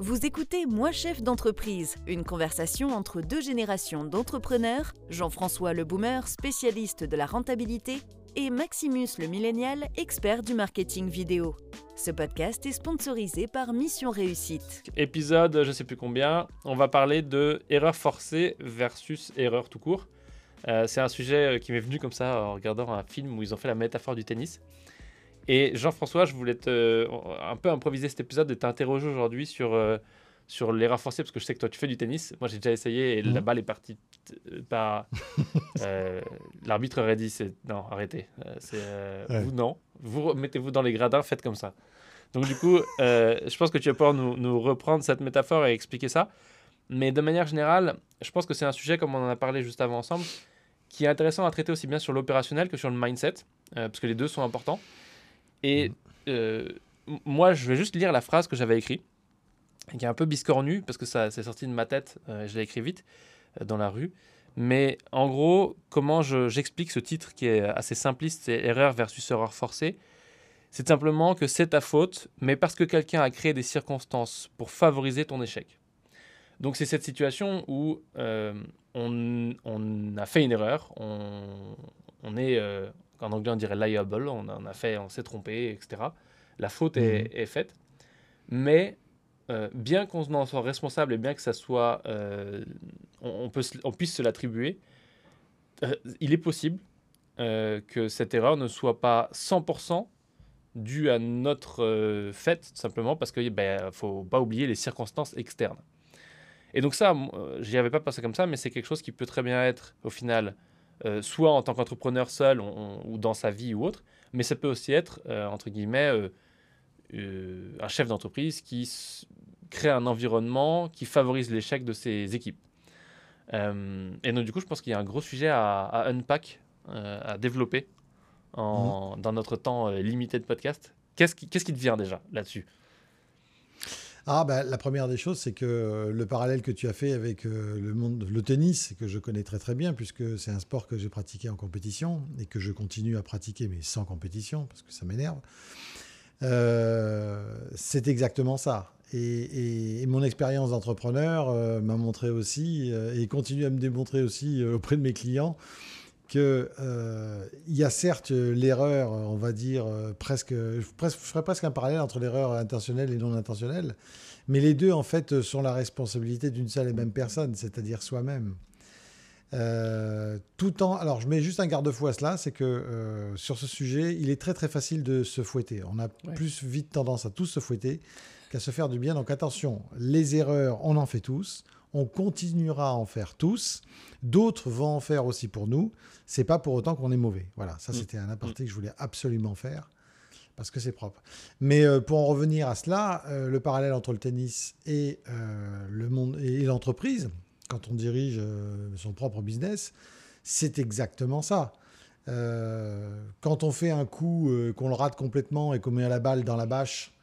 Vous écoutez Moi chef d'entreprise, une conversation entre deux générations d'entrepreneurs, Jean-François le boomer, spécialiste de la rentabilité, et Maximus le millénial, expert du marketing vidéo. Ce podcast est sponsorisé par Mission Réussite. Épisode, je sais plus combien, on va parler de erreur forcée versus erreur tout court. Euh, c'est un sujet qui m'est venu comme ça en regardant un film où ils ont fait la métaphore du tennis. Et Jean-François, je voulais te, un peu improviser cet épisode et t'interroger aujourd'hui sur, euh, sur l'erreur forcée, parce que je sais que toi, tu fais du tennis. Moi, j'ai déjà essayé et la mhm. balle est partie par. Euh, l'arbitre aurait dit non, arrêtez. Euh, c'est, Vous, non. Vous mettez-vous dans les gradins, faites comme ça. Donc, du coup, je pense que tu vas pouvoir nous, nous, reprendre cette métaphore et expliquer ça. Mais de manière générale, je pense que c'est un sujet, comme on en a parlé juste avant ensemble, qui est intéressant à traiter aussi bien sur l'opérationnel que sur le mindset, parce que les deux sont importants. Et euh, moi, je vais juste lire la phrase que j'avais écrite, qui est un peu biscornue, parce que ça c'est sorti de ma tête, euh, je l'ai écrit vite, euh, dans la rue. Mais en gros, comment j'explique ce titre qui est assez simpliste, c'est erreur versus erreur forcée. C'est simplement que c'est ta faute, mais parce que quelqu'un a créé des circonstances pour favoriser ton échec. Donc c'est cette situation où on, on, a fait une erreur, on, on est, en anglais on dirait liable, on, a fait, on s'est trompé, etc. La faute est, mhm. faite. Mais euh, bien qu'on en soit responsable et bien que ça soit, euh, on, peut, on puisse se l'attribuer, euh, il est possible que cette erreur ne soit pas 100% due à notre fait, simplement parce qu'il ne ben, faut pas oublier les circonstances externes. Et donc ça, j'y avais pas pensé comme ça, mais c'est quelque chose qui peut très bien être, au final, euh, soit en tant qu'entrepreneur seul ou dans sa vie ou autre, mais ça peut aussi être, euh, entre guillemets, euh, un chef d'entreprise qui crée un environnement qui favorise l'échec de ses équipes. et donc, du coup, je pense qu'il y a un gros sujet à, unpack, à développer en, mmh. dans notre temps limité de podcast. Qu'est-ce qui, qu'est-ce qui te vient déjà là-dessus? Ah, bah, la première des choses, c'est que euh, le parallèle que tu as fait avec euh, le, monde, le tennis, que je connais très très bien, puisque c'est un sport que j'ai pratiqué en compétition et que je continue à pratiquer, mais sans compétition, parce que ça m'énerve, euh, c'est exactement ça. Et, mon expérience d'entrepreneur m'a montré aussi, et continue à me démontrer aussi auprès de mes clients, qu'il y a certes l'erreur, on va dire, presque, je ferais presque un parallèle entre l'erreur intentionnelle et non intentionnelle, mais les deux, en fait, sont la responsabilité d'une seule et même personne, c'est-à-dire soi-même. Euh, tout en, alors je mets juste un garde-fou à cela, c'est que euh, sur ce sujet, il est très très facile de se fouetter. On a plus vite tendance à tous se fouetter qu'à se faire du bien. Donc attention, les erreurs, on en fait tous. On continuera à en faire tous. D'autres vont en faire aussi pour nous. C'est pas pour autant qu'on est mauvais. Voilà, ça mm. c'était un aparté mm. que je voulais absolument faire parce que c'est propre. Mais euh, pour en revenir à cela, euh, le parallèle entre le tennis et euh, le monde et l'entreprise, quand on dirige son propre business, c'est exactement ça. quand on fait un coup, qu'on le rate complètement et qu'on met la balle dans la bâche,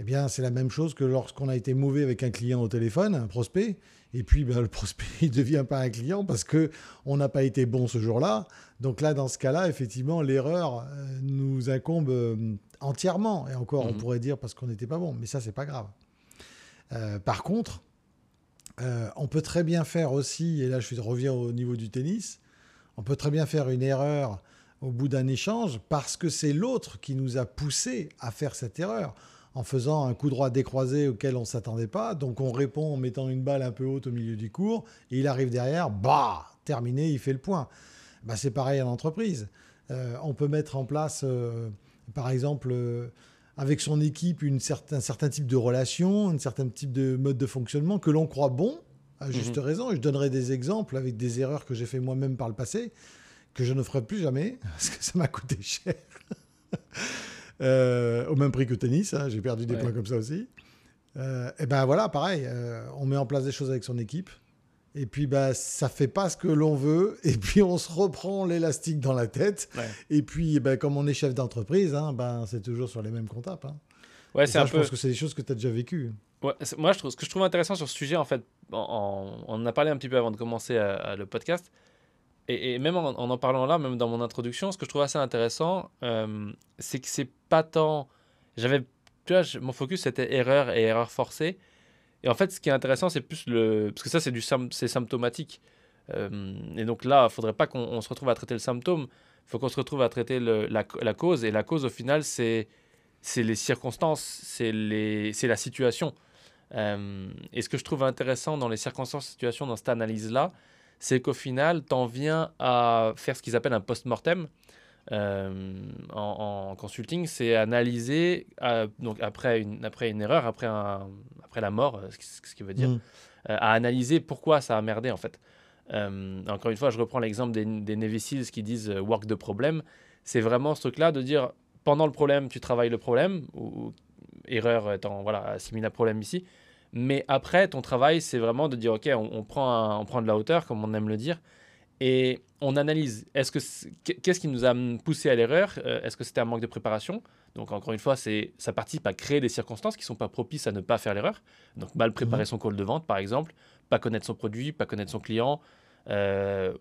eh bien, c'est la même chose que lorsqu'on a été mauvais avec un client au téléphone, un prospect, et puis ben, le prospect ne devient pas un client parce que on n'a pas été bon ce jour-là. Donc là, dans ce cas-là, effectivement, l'erreur euh, nous incombe euh, entièrement. Et encore, on mhm. pourrait dire parce qu'on n'était pas bon, mais ça, c'est pas grave. Euh, par contre, on peut très bien faire aussi, et là je reviens au niveau du tennis, on peut très bien faire une erreur au bout d'un échange parce que c'est l'autre qui nous a poussé à faire cette erreur en faisant un coup droit décroisé auquel on ne s'attendait pas. Donc on répond en mettant une balle un peu haute au milieu du cours et il arrive derrière, bah, terminé, il fait le point. Bah, c'est pareil en entreprise. Euh, on peut mettre en place, euh, par exemple, euh, avec son équipe, une certain, un certain type de relation, un certain type de mode de fonctionnement que l'on croit bon, à juste mhm. raison. Et je donnerai des exemples avec des erreurs que j'ai fait moi-même par le passé, que je ne ferai plus jamais, parce que ça m'a coûté cher. Au même prix que tennis, hein, j'ai perdu des points comme ça aussi. et ben voilà, pareil, on met en place des choses avec son équipe. Et puis, bah, ça fait pas ce que l'on veut. Et puis, on se reprend l'élastique dans la tête. Et puis, bah, comme on est chef d'entreprise, hein, bah, c'est toujours sur les mêmes comptables. Hein. Ouais, c'est un je pense que c'est des choses que tu as déjà vécues. Ouais, moi, je trouve, ce que je trouve intéressant sur ce sujet, en fait, on en a parlé un petit peu avant de commencer à, le podcast. Et, même en, en, parlant là, même dans mon introduction, ce que je trouve assez intéressant, euh, c'est que c'est pas tant. J'avais. Tu vois, mon focus c'était erreur et erreur forcée. Et en fait, ce qui est intéressant, c'est plus le. Parce que ça, c'est symptomatique. Euh, et donc là, il faudrait pas qu'on se retrouve à traiter le symptôme. Il faut qu'on se retrouve à traiter la, cause. Et la cause, au final, c'est les circonstances, c'est la situation. Euh, et ce que je trouve intéressant dans les circonstances, situations, dans cette analyse-là, c'est qu'au final, tu en viens à faire ce qu'ils appellent un post-mortem. Euh, en, consulting, c'est analyser euh, donc après une, après une erreur, après, un, après la mort, ce, qui veut dire, mm. à analyser pourquoi ça a merdé en fait. encore une fois, je reprends l'exemple des, des Navy Seals qui disent work de problème. C'est vraiment ce truc-là de dire pendant le problème, tu travailles le problème, ou, erreur étant voilà, assimilé à problème ici. Mais après, ton travail, c'est vraiment de dire, OK, on, prend on prend de la hauteur, comme on aime le dire, et on analyse. Est-ce que qu'est-ce qui nous a poussé à l'erreur? Euh, Est-ce que c'était un manque de préparation? Donc encore une fois, c'est ça participe à créer des circonstances qui sont pas propices à ne pas faire l'erreur. Donc mal préparer mhm. son call de vente, par exemple, pas connaître son produit, pas connaître son client, euh,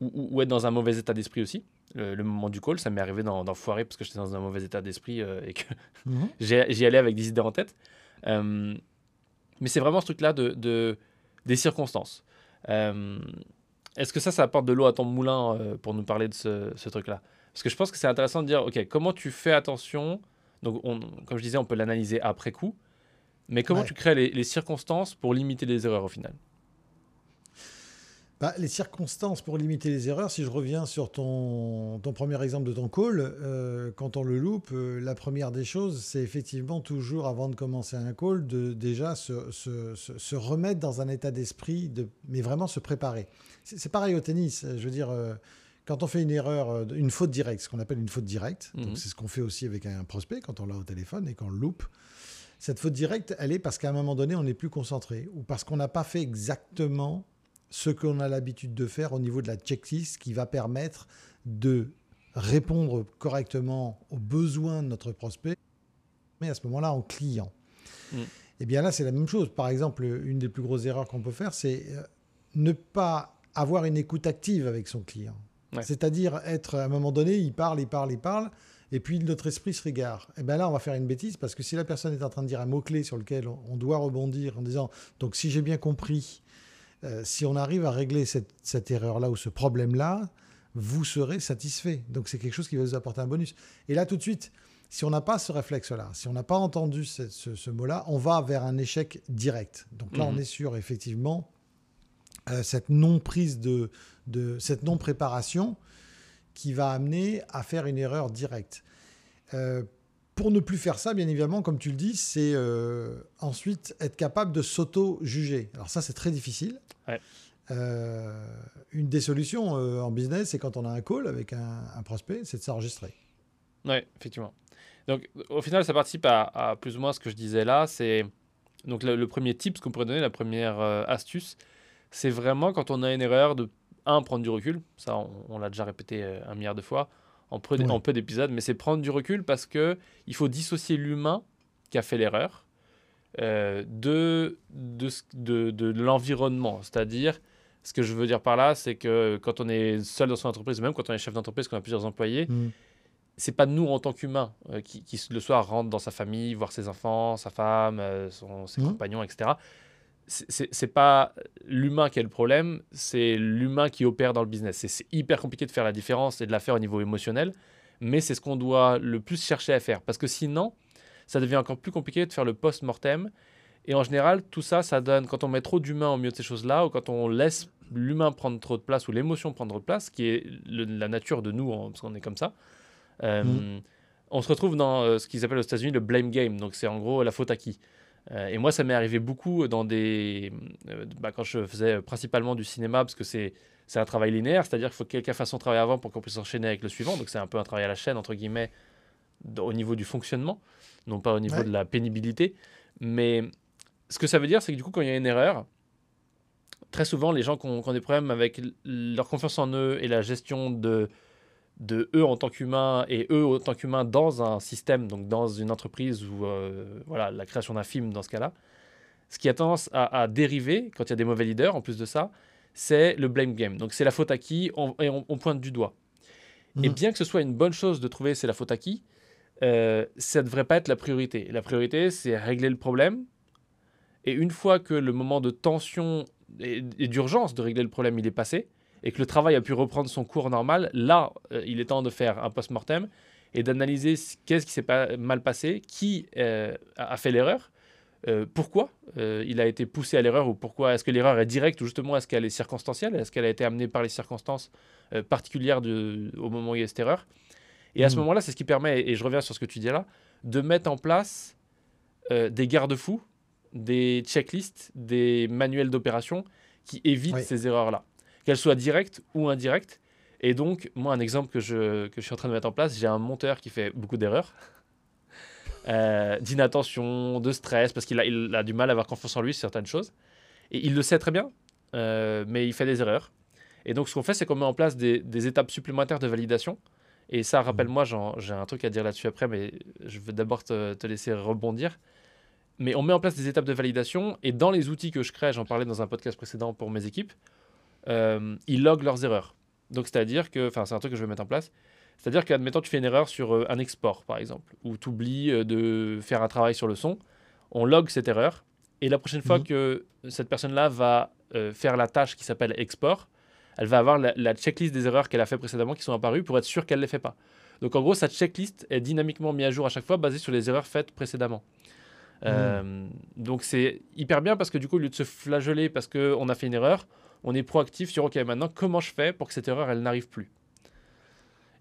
ou, être dans un mauvais état d'esprit aussi. Le, moment du call, ça m'est arrivé d'en foirer parce que j'étais dans un mauvais état d'esprit euh, et que mhm. j'y allais avec des idées en tête. Mais c'est vraiment ce truc-là de, des circonstances. Euh, est-ce que ça, ça apporte de l'eau à ton moulin euh, pour nous parler de ce, truc-là? Parce que je pense que c'est intéressant de dire, OK, comment tu fais attention? Donc, comme je disais, on peut l'analyser après coup. Mais comment tu crées les, circonstances pour limiter les erreurs au final? Bah, les circonstances pour limiter les erreurs, si je reviens sur ton, ton premier exemple de ton call, euh, quand on le loupe, euh, la première des choses, c'est effectivement toujours avant de commencer un call, de déjà se, se, se, remettre dans un état d'esprit, de, mais vraiment se préparer. C'est pareil au tennis, je veux dire, euh, quand on fait une erreur, une faute directe, ce qu'on appelle une faute directe, mhm. c'est ce qu'on fait aussi avec un prospect quand on l'a au téléphone et qu'on le loupe. Cette faute directe, elle est parce qu'à un moment donné, on n'est plus concentré ou parce qu'on n'a pas fait exactement ce qu'on a l'habitude de faire au niveau de la checklist qui va permettre de répondre correctement aux besoins de notre prospect, mais à ce moment-là en client. Mm. Et eh bien là, c'est la même chose. Par exemple, une des plus grosses erreurs qu'on peut faire, c'est euh, ne pas avoir une écoute active avec son client. C'est-à-dire être, à un moment donné, il parle, il parle, il parle, et puis notre esprit se régare. Et eh bien là, on va faire une bêtise, parce que si la personne est en train de dire un mot-clé sur lequel on doit rebondir en disant, donc si j'ai bien compris, euh, si on arrive à régler cette, erreur-là ou ce problème-là, vous serez satisfait. Donc c'est quelque chose qui va vous apporter un bonus. Et là, tout de suite, si on n'a pas ce réflexe-là, si on n'a pas entendu ce, mot-là, on va vers un échec direct. Donc là, on mhm. est sur effectivement euh, cette non-prise de, cette non-préparation qui va amener à faire une erreur directe. Euh, pour ne plus faire ça, bien évidemment, comme tu le dis, c'est euh, ensuite être capable de s'auto-juger. Alors ça, c'est très difficile. Euh, une des solutions euh, en business, c'est quand on a un call avec un, prospect, c'est de s'enregistrer. Oui, effectivement. Donc, au final, ça participe à, plus ou moins ce que je disais là. C'est donc le, premier tip qu'on pourrait donner, la première astuce, c'est vraiment quand on a une erreur de un prendre du recul. Ça, on l'a déjà répété un milliard de fois en peu, d'épisodes, mais c'est prendre du recul parce que il faut dissocier l'humain qui a fait l'erreur euh, de, de, de, de l'environnement. C'est-à-dire, ce que je veux dire par là, c'est que quand on est seul dans son entreprise, même quand on est chef d'entreprise, qu'on a plusieurs employés, mm. c'est pas nous en tant qu'humains euh, qui, qui, le soir rentre dans sa famille, voir ses enfants, sa femme, euh, son, ses mm. compagnons, etc c'est pas l'humain qui est le problème, c'est l'humain qui opère dans le business. C'est hyper compliqué de faire la différence et de la faire au niveau émotionnel, mais c'est ce qu'on doit le plus chercher à faire. Parce que sinon, ça devient encore plus compliqué de faire le post-mortem. Et en général, tout ça, ça donne, quand on met trop d'humain au milieu de ces choses-là, ou quand on laisse l'humain prendre trop de place, ou l'émotion prendre trop de place, qui est la nature de nous, parce qu'on est comme ça, euh, mmh. on se retrouve dans euh, ce qu'ils appellent aux États-Unis le blame game. Donc c'est en gros la faute à qui? Et moi, ça m'est arrivé beaucoup dans des. Euh, bah, quand je faisais principalement du cinéma, parce que c'est un travail linéaire, c'est-à-dire qu'il faut que quelqu'un fasse son travail avant pour qu'on puisse enchaîner avec le suivant. Donc c'est un peu un travail à la chaîne, entre guillemets, au niveau du fonctionnement, non pas au niveau de la pénibilité. Mais ce que ça veut dire, c'est que du coup, quand il y a une erreur, très souvent, les gens qui ont, des problèmes avec leur confiance en eux et la gestion de, de eux en tant qu'humains et eux en tant qu'humains dans un système, donc dans une entreprise ou euh, voilà, la création d'un film dans ce cas-là, ce qui a tendance à, dériver quand il y a des mauvais leaders, en plus de ça, c'est le blame game. Donc c'est la faute à qui on, et on, pointe du doigt. Et mmh. bien que ce soit une bonne chose de trouver c'est la faute à qui, euh, ça ne devrait pas être la priorité. La priorité, c'est régler le problème Et une fois que le moment de tension et, d'urgence de régler le problème il est passé, et que le travail a pu reprendre son cours normal, là, euh, il est temps de faire un post-mortem et d'analyser qu'est-ce qui s'est pas mal passé, qui euh, a fait l'erreur, euh, pourquoi il a été poussé à l'erreur ou pourquoi est-ce que l'erreur est directe ou justement est-ce qu'elle est circonstancielle, est-ce qu'elle a été amenée par les circonstances particulières de, au moment où il y a cette erreur. Et à ce hmm. moment-là, c'est ce qui permet, et je reviens sur ce que tu dis là, de mettre en place des garde-fous des checklists, des manuels d'opération qui évitent ces erreurs-là, qu'elles soient directes ou indirectes. Et donc, moi, un exemple que je, que je suis en train de mettre en place, j'ai un monteur qui fait beaucoup d'erreurs, euh, d'inattention, de stress, parce qu'il a, il a du mal à avoir confiance en lui certaines choses. Et il le sait très bien, euh, mais il fait des erreurs. Et donc, ce qu'on fait, c'est qu'on met en place des, des, étapes supplémentaires de validation. Et ça, rappelle-moi, j'ai un truc à dire là-dessus après, mais je veux d'abord te, te, laisser rebondir mais on met en place des étapes de validation et dans les outils que je crée, j'en parlais dans un podcast précédent pour mes équipes, euh, ils loguent leurs erreurs. Donc c'est-à-dire que, enfin c'est un truc que je vais mettre en place, c'est-à-dire qu'admettons tu fais une erreur sur euh, un export par exemple, ou tu oublies euh, de faire un travail sur le son, on log cette erreur et la prochaine fois mhm. que cette personne-là va faire la tâche qui s'appelle export, elle va avoir la, la checklist des erreurs qu'elle a fait précédemment qui sont apparues pour être sûre qu'elle ne les fait pas. Donc en gros, cette checklist est dynamiquement mise à jour à chaque fois basée sur les erreurs faites précédemment. Euh, donc c'est hyper bien parce que du coup, au lieu de se flageller parce qu'on a fait une erreur, on est proactif sur OK, maintenant, comment je fais pour que cette erreur, elle n'arrive plus?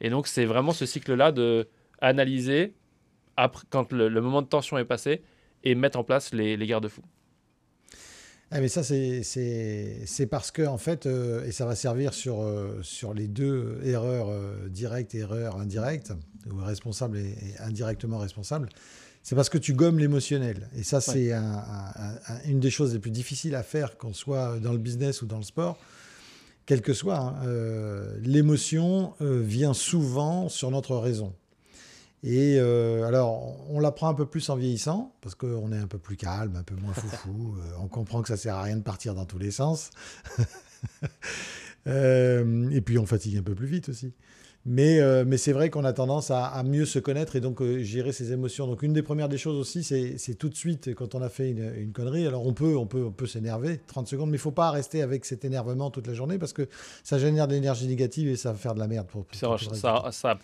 Et donc, c'est vraiment ce cycle-là de analyser après, quand le, moment de tension est passé et mettre en place les, garde-fous. Ah, mais ça, c'est parce que, en fait, euh, et ça va servir sur, euh, sur les deux erreurs directes et erreurs indirectes, ou responsable et indirectement responsable, c'est parce que tu gommes l'émotionnel. Et ça, c'est une des choses les plus difficiles à faire, qu'on soit dans le business ou dans le sport. Quel que soit, hein, euh, l'émotion euh, vient souvent sur notre raison. Et euh, alors, on l'apprend un peu plus en vieillissant, parce qu'on est un peu plus calme, un peu moins foufou. on comprend que ça sert à rien de partir dans tous les sens. et puis, on fatigue un peu plus vite aussi. Mais, euh, mais c'est vrai qu'on a tendance à, mieux se connaître et donc euh, gérer ses émotions. Donc une des premières des choses aussi, c'est tout de suite quand on a fait une, une connerie. Alors on peut, on peut, on peut s'énerver 30 secondes, mais il faut pas rester avec cet énervement toute la journée parce que ça génère de l'énergie négative et ça va faire de la merde. Pour, ça, ça,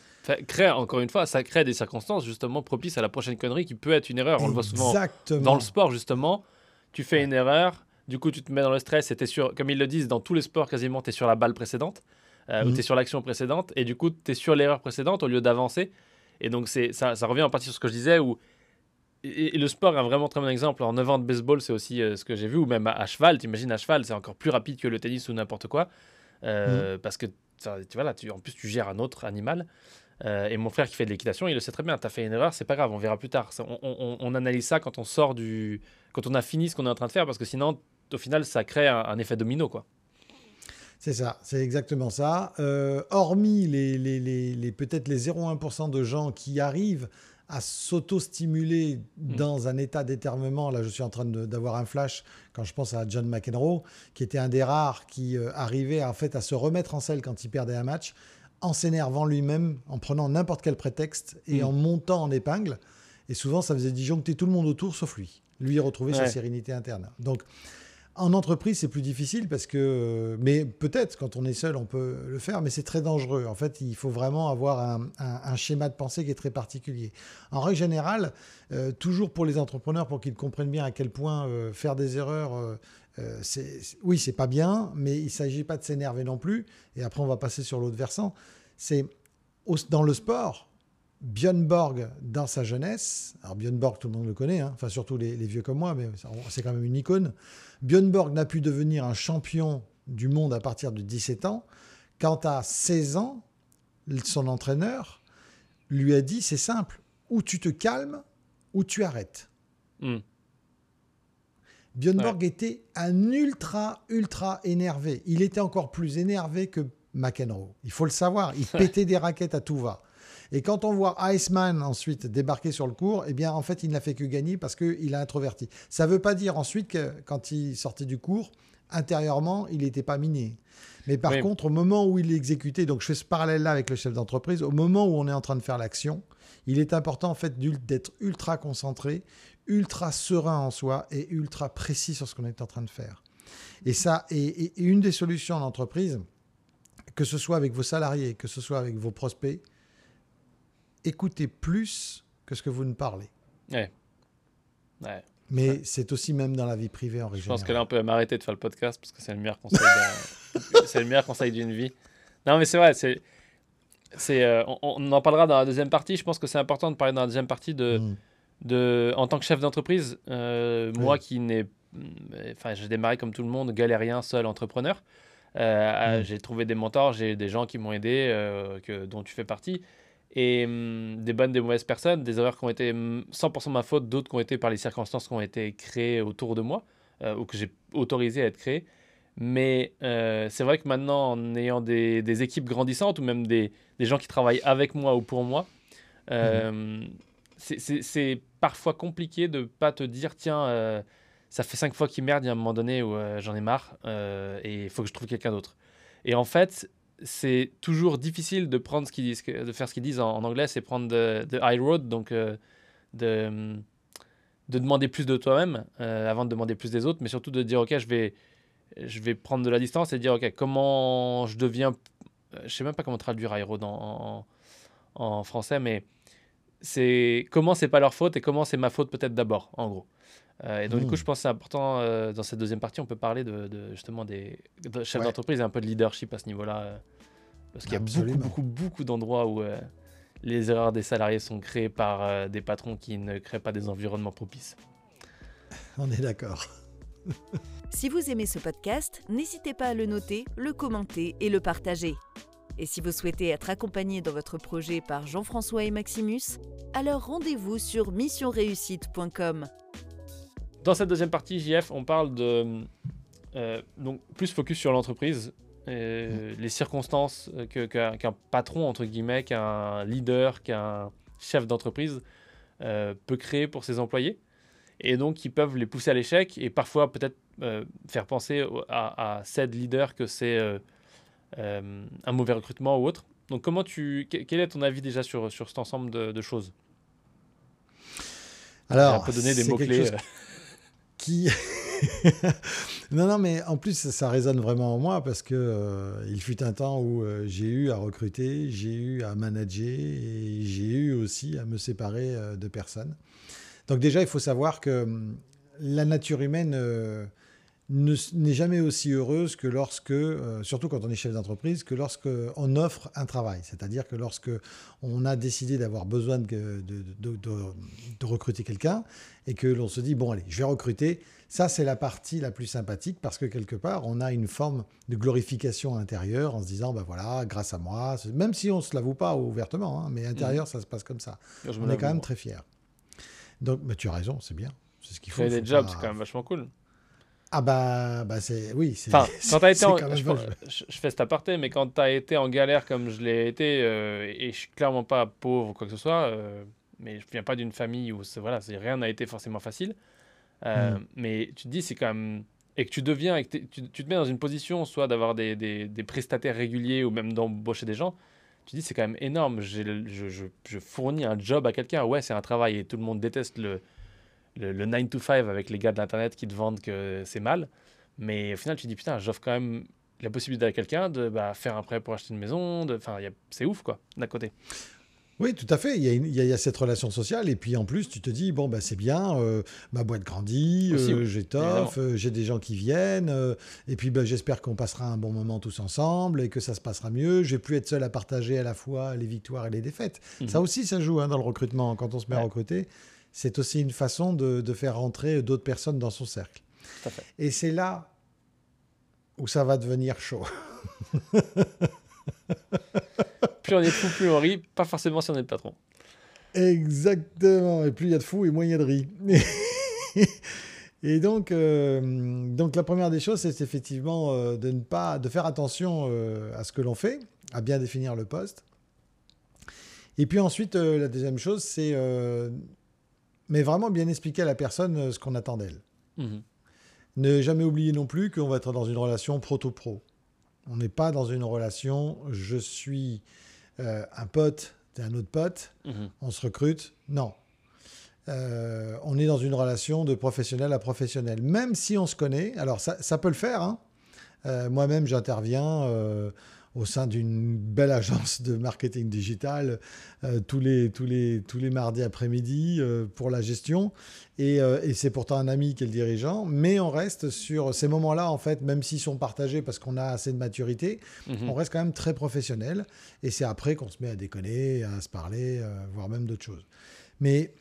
crée, encore une fois, ça crée des circonstances justement propices à la prochaine connerie qui peut être une erreur. On le voit souvent dans le sport justement. Tu fais une erreur, du coup tu te mets dans le stress et es sur, comme ils le disent dans tous les sports quasiment, tu es sur la balle précédente euh, où mhm. tu es sur l'action précédente, et du coup, tu es sur l'erreur précédente au lieu d'avancer. Et donc, ça, ça revient en partie sur ce que je disais, où et, le sport est un vraiment très bon exemple. En 9 ans de baseball, c'est aussi euh, ce que j'ai vu, ou même à, cheval, tu imagines à cheval, c'est encore plus rapide que le tennis ou n'importe quoi, euh, mhm. parce que tu vois, là, tu, en plus, tu gères un autre animal. Euh, et mon frère qui fait de l'équitation, il le sait très bien. Tu as fait une erreur, c'est pas grave, on verra plus tard. On, on, on, analyse ça quand on sort du. quand on a fini ce qu'on est en train de faire, parce que sinon, au final, ça crée un, un effet domino, quoi. C'est ça, c'est exactement ça. Euh, hormis les, les, les, peut-être les 0,1% de gens qui arrivent à s'auto-stimuler mm. dans un état d'éternement. Là, je suis en train d'avoir un flash quand je pense à John McEnroe, qui était un des rares qui euh, arrivait en fait à se remettre en selle quand il perdait un match, en s'énervant lui-même, en prenant n'importe quel prétexte et mm. en montant en épingle. Et souvent, ça faisait disjoncter tout le monde autour sauf lui. Lui retrouver sa sérénité interne. Donc, en entreprise, c'est plus difficile parce que, mais peut-être quand on est seul, on peut le faire, mais c'est très dangereux. En fait, il faut vraiment avoir un, schéma de pensée qui est très particulier. En règle générale, euh, toujours pour les entrepreneurs, pour qu'ils comprennent bien à quel point euh, faire des erreurs, euh, euh c'est, oui, c'est pas bien, mais il ne s'agit pas de s'énerver non plus. Et après, on va passer sur l'autre versant. C'est dans le sport, Björn Borg, dans sa jeunesse, alors Björn Borg, tout le monde le connaît, hein, enfin surtout les, les, vieux comme moi, mais c'est quand même une icône. Björn Borg n'a pu devenir un champion du monde à partir de 17 ans. Quand à 16 ans, son entraîneur lui a dit c'est simple, ou tu te calmes, ou tu arrêtes. Mm. Björn Borg était un ultra, ultra énervé. Il était encore plus énervé que McEnroe. Il faut le savoir. Il pétait des raquettes à tout va. Et quand on voit Iceman ensuite débarquer sur le cours, eh bien, en fait, il n'a fait que gagner parce qu'il a introverti. Ça ne veut pas dire ensuite que quand il sortait du cours, intérieurement, il n'était pas miné. Mais par contre, au moment où il est exécuté, donc je fais ce parallèle-là avec le chef d'entreprise, au moment où on est en train de faire l'action, il est important en fait d'être ultra concentré, ultra serein en soi et ultra précis sur ce qu'on est en train de faire. Et ça, et, une des solutions en entreprise, que ce soit avec vos salariés, que ce soit avec vos prospects, écoutez plus que ce que vous ne parlez. Ouais. Mais c'est aussi même dans la vie privée en région. Je pense que là, on peut m'arrêter de faire le podcast parce que c'est le meilleur conseil, c'est le meilleur conseil d'une vie. Non, mais c'est vrai, c'est, c'est, euh, on, en parlera dans la deuxième partie. Je pense que c'est important de parler dans la deuxième partie de, mm. de en tant que chef d'entreprise, euh, moi qui n'ai, enfin, j'ai démarré comme tout le monde, galérien, seul entrepreneur. Euh, mm. J'ai trouvé des mentors, j'ai des gens qui m'ont aidé, que, dont tu fais partie et hum, des bonnes, des mauvaises personnes, des erreurs qui ont été 100% hum, ma faute, d'autres qui ont été par les circonstances qui ont été créées autour de moi euh, ou que j'ai autorisé à être créées. Mais euh, c'est vrai que maintenant, en ayant des, des, équipes grandissantes ou même des, des, gens qui travaillent avec moi ou pour moi, euh, mmh. c'est parfois compliqué de pas te dire tiens, ça fait cinq fois qu'il merde, il y a un moment donné où j'en ai marre et il faut que je trouve quelqu'un d'autre. Et en fait, c'est toujours difficile de prendre ce qu'ils disent, de faire ce qu'ils disent en, anglais, c'est prendre de, high road, donc euh, de, de demander plus de toi-même euh, avant de demander plus des autres, mais surtout de dire ok, je vais, je vais prendre de la distance et dire ok, comment je deviens, euh, je sais même pas comment traduire high road en, en, français, mais c'est comment c'est pas leur faute et comment c'est ma faute peut-être d'abord, en gros. et donc, du coup, hmm. je pense que c'est important, dans cette deuxième partie, on peut parler de, justement des chefs d'entreprise et un peu de leadership à ce niveau-là. Parce qu'il y a beaucoup, beaucoup, beaucoup d'endroits où euh, les erreurs des salariés sont créées par euh, des patrons qui ne créent pas des environnements propices. On est d'accord. si vous aimez ce podcast, n'hésitez pas à le noter, le commenter et le partager. Et si vous souhaitez être accompagné dans votre projet par Jean-François et Maximus, alors rendez-vous sur missionreussite.com. Dans cette deuxième partie, JF, on parle de euh, donc plus focus sur l'entreprise euh, les circonstances qu'un patron, entre guillemets, qu'un leader, qu'un chef d'entreprise euh, peut créer pour ses employés. Et donc, qui peuvent les pousser à l'échec et parfois peut-être euh, faire penser à, à cette leader que c'est un mauvais recrutement ou autre. Donc, comment tu, quel est ton avis déjà sur, sur cet ensemble de, choses? Alors, on peut donner des mots-clés. Qui. non, non, mais en plus, ça, résonne vraiment en moi parce que euh, il fut un temps où euh, j'ai eu à recruter, j'ai eu à manager et j'ai eu aussi à me séparer euh, de personnes. Donc déjà, il faut savoir que hum, la nature humaine n'est jamais aussi heureuse que lorsque, surtout quand on est chef d'entreprise, que lorsque on offre un travail. C'est-à-dire que lorsque on a décidé d'avoir besoin de, de, recruter quelqu'un et que l'on se dit, bon allez, je vais recruter, ça c'est la partie la plus sympathique parce que quelque part, on a une forme de glorification intérieure en se disant, ben voilà, grâce à moi, même si on ne se l'avoue pas ouvertement, hein, mais intérieur, mmh. ça se passe comme ça. on est quand même très fiers. Donc, mais tu as raison, c'est bien. C'est ce qu'il faut. des jobs, c'est quand même vachement cool. Ah bah, bah c'est oui. Enfin, quand t'as été, en... je, je, fais cet aparté, mais quand tu as été en galère comme je l'ai été, euh, et je suis clairement pas pauvre ou quoi que ce soit, euh, mais je viens pas d'une famille où voilà, rien n'a été forcément facile. Euh, hmm. Mais tu te dis, c'est quand même et que tu deviens, et que tu, tu, te mets dans une position soit d'avoir des, des, des, prestataires réguliers ou même d'embaucher des gens. Tu te dis, c'est quand même énorme. Je, je, je fournis un job à quelqu'un. Ouais, c'est un travail et tout le monde déteste le le, 9 to 5 avec les gars de l'internet qui te vendent que c'est mal. Mais au final, tu te dis putain, j'offre quand même la possibilité à quelqu'un de bah, faire un prêt pour acheter une maison. Enfin, c'est ouf quoi, d'un côté. Oui, tout à fait. Il y, a, cette relation sociale. Et puis en plus, tu te dis, bon, bah, c'est bien, euh, ma boîte grandit, euh, j'étoffe, euh, j'ai des gens qui viennent. et puis bah, j'espère qu'on passera un bon moment tous ensemble et que ça se passera mieux. Je vais plus être seul à partager à la fois les victoires et les défaites. Mhm. Ça aussi, ça joue hein, dans le recrutement. Quand on se met à recruter, c'est aussi une façon de, faire rentrer d'autres personnes dans son cercle. Et c'est là où ça va devenir chaud. plus on est fou, plus on rit, pas forcément si on est le patron. Exactement, et plus il y a de fous et moins il y a de riz. et donc, euh, donc la première des choses, c'est effectivement euh, de ne pas, de faire attention euh, à ce que l'on fait, à bien définir le poste. Et puis ensuite, la deuxième chose, c'est mais vraiment bien expliquer à la personne ce qu'on attend d'elle. Mhm. Ne jamais oublier non plus qu'on va être dans une relation proto-pro. On n'est pas dans une relation je suis euh, un pote, t'es un autre pote, mhm. on se recrute. Non. euh, on est dans une relation de professionnel à professionnel. Même si on se connaît, alors ça, ça peut le faire. hein. Euh, Moi-même, j'interviens au sein d'une belle agence de marketing digital euh, tous, les, tous, les, tous les mardis après-midi euh, pour la gestion. Et, euh, et c'est pourtant un ami qui est le dirigeant. Mais on reste sur ces moments-là, en fait, même s'ils sont partagés parce qu'on a assez de maturité, Mhm. on reste quand même très professionnel. Et c'est après qu'on se met à déconner, à se parler, voire même d'autres choses. Mais,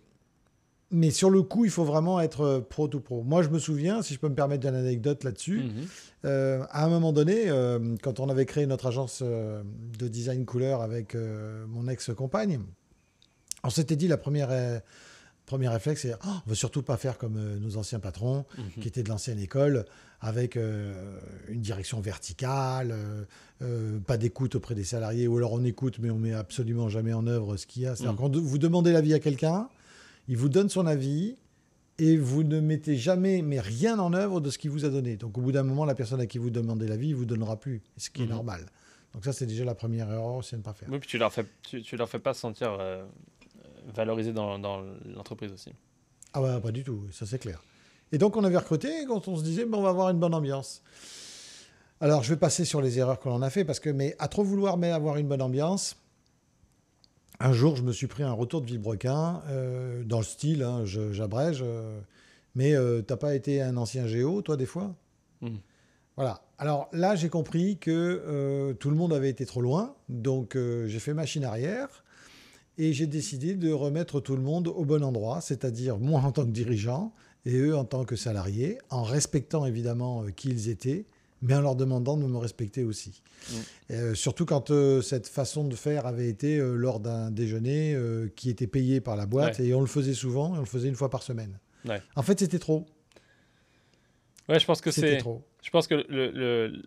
mais sur le coup, il faut vraiment être euh, pro to pro. Moi, je me souviens, si je peux me permettre une anecdote là-dessus, Mhm. euh, à un moment donné, euh, quand on avait créé notre agence euh, de design couleur avec mon ex-compagne, on s'était dit la première, premier réflexe, c'est oh, on veut surtout pas faire comme euh, nos anciens patrons Mhm. qui étaient de l'ancienne école, avec euh, une direction verticale, euh, pas d'écoute auprès des salariés, ou alors on écoute, mais on met absolument jamais en œuvre ce qu'il y a. C'est-à-dire Mm. quand vous demandez l'avis à quelqu'un, il vous donne son avis, et vous ne mettez jamais, mais rien en œuvre de ce qu'il vous a donné. Donc au bout d'un moment, la personne à qui vous demandez l'avis, il vous donnera plus, ce qui est Mhm. normal. Donc ça, c'est déjà la première erreur aussi à ne pas faire. Oui, puis tu leur fais, tu, tu leur fais pas se sentir euh, valorisés dans, dans l'entreprise aussi. Ah ouais, pas du tout, ça c'est clair. Et donc on avait recruté quand on se disait, bon, on va avoir une bonne ambiance. Alors je vais passer sur les erreurs que l'on a fait, parce que, mais à trop vouloir mais avoir une bonne ambiance, un jour je me suis pris un retour de vilebrequin, euh, dans le style, hein, j'abrège, euh, mais euh, t'as pas été un ancien géo, toi, des fois? Mhm. Voilà. Alors là, j'ai compris que tout le monde avait été trop loin, donc j'ai fait machine arrière et j'ai décidé de remettre tout le monde au bon endroit, c'est-à-dire moi en tant que dirigeant et eux en tant que salariés, en respectant évidemment qui ils étaient, mais en leur demandant de me respecter aussi. Mm. Euh, surtout quand euh, cette façon de faire avait été euh, lors d'un déjeuner qui était payé par la boîte Ouais. et on le faisait souvent et on le faisait une fois par semaine. Ouais. En fait, c'était trop. Ouais, je pense que C'était c'est. trop. Je pense que le,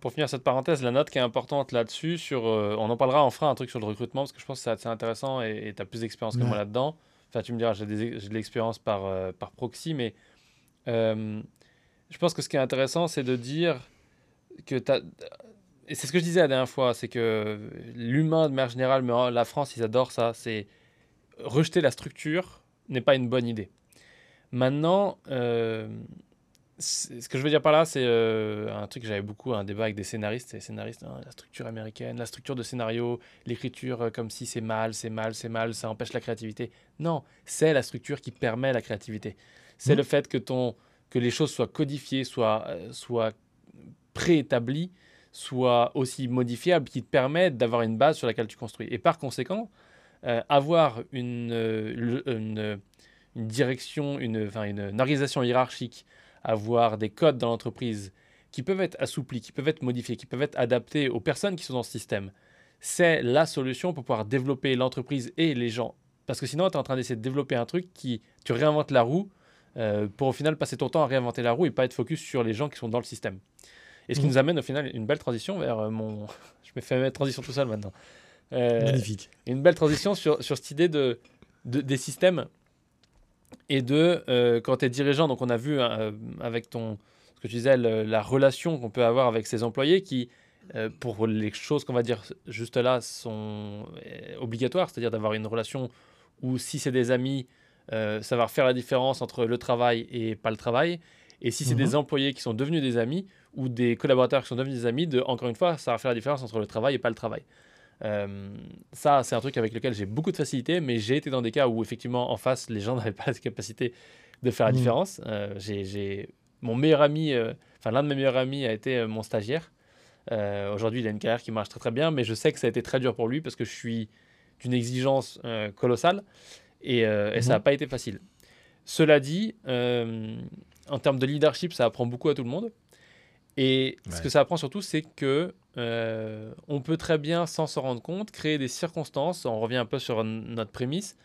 pour finir cette parenthèse, la note qui est importante là-dessus, sur, on en parlera, on fera un truc sur le recrutement parce que je pense que c'est assez intéressant et tu as plus d'expérience que Ouais. moi là-dedans. Enfin, tu me diras, j'ai de l'expérience par, par proxy, mais je pense que ce qui est intéressant, c'est de dire que tu Et c'est ce que je disais la dernière fois, c'est que l'humain de manière générale, mais la France, ils adorent ça, c'est rejeter la structure n'est pas une bonne idée. Maintenant, euh, ce que je veux dire par là, c'est euh, un truc que j'avais beaucoup, un débat avec des scénaristes. Les scénaristes, hein, la structure américaine, la structure de scénario, l'écriture euh, comme si c'est mal, c'est mal, c'est mal, ça empêche la créativité. Non, c'est la structure qui permet la créativité. C'est Mhm. le fait que, ton, que les choses soient codifiées, soient, soient préétablies, soient aussi modifiables, qui te permettent d'avoir une base sur laquelle tu construis. Et par conséquent, euh, avoir une, euh, le- une, direction, une, une, organisation hiérarchique, avoir des codes dans l'entreprise qui peuvent être assouplis, qui peuvent être modifiés, qui peuvent être adaptés aux personnes qui sont dans ce système, c'est la solution pour pouvoir développer l'entreprise et les gens. Parce que sinon, tu es en train d'essayer de développer un truc qui, tu réinventes la roue euh, pour au final passer ton temps à réinventer la roue et pas être focus sur les gens qui sont dans le système. Et ce qui Mhm. nous amène au final une belle transition vers euh, mon... Je me fais ma transition tout seul maintenant. Euh, Magnifique. une belle transition sur, sur cette idée de, de- des systèmes et de euh, quand tu es dirigeant, donc on a vu euh, avec ton ce que tu disais, le- la relation qu'on peut avoir avec ses employés qui, pour les choses qu'on va dire juste là, sont obligatoires, c'est-à-dire d'avoir une relation où si c'est des amis, ça va faire la différence entre le travail et pas le travail. Et si c'est Mhm. des employés qui sont devenus des amis ou des collaborateurs qui sont devenus des amis, de, encore une fois, ça va faire la différence entre le travail et pas le travail. Euh, ça, c'est un truc avec lequel j'ai beaucoup de facilité, mais j'ai été dans des cas où effectivement en face, les gens n'avaient pas la capacité de faire la Mhm. différence. Euh, j'ai, Mon meilleur ami, euh, enfin l'un de mes meilleurs amis a été mon stagiaire. Aujourd'hui, il a une carrière qui marche très très bien, mais je sais que ça a été très dur pour lui parce que je suis d'une exigence colossale et, ça n'a Mhm. pas été facile. Cela dit, en termes de leadership, ça apprend beaucoup à tout le monde. Et ce que ça apprend surtout, c'est que euh, on peut très bien, sans s'en rendre compte, créer des circonstances. On revient un peu sur notre prémisse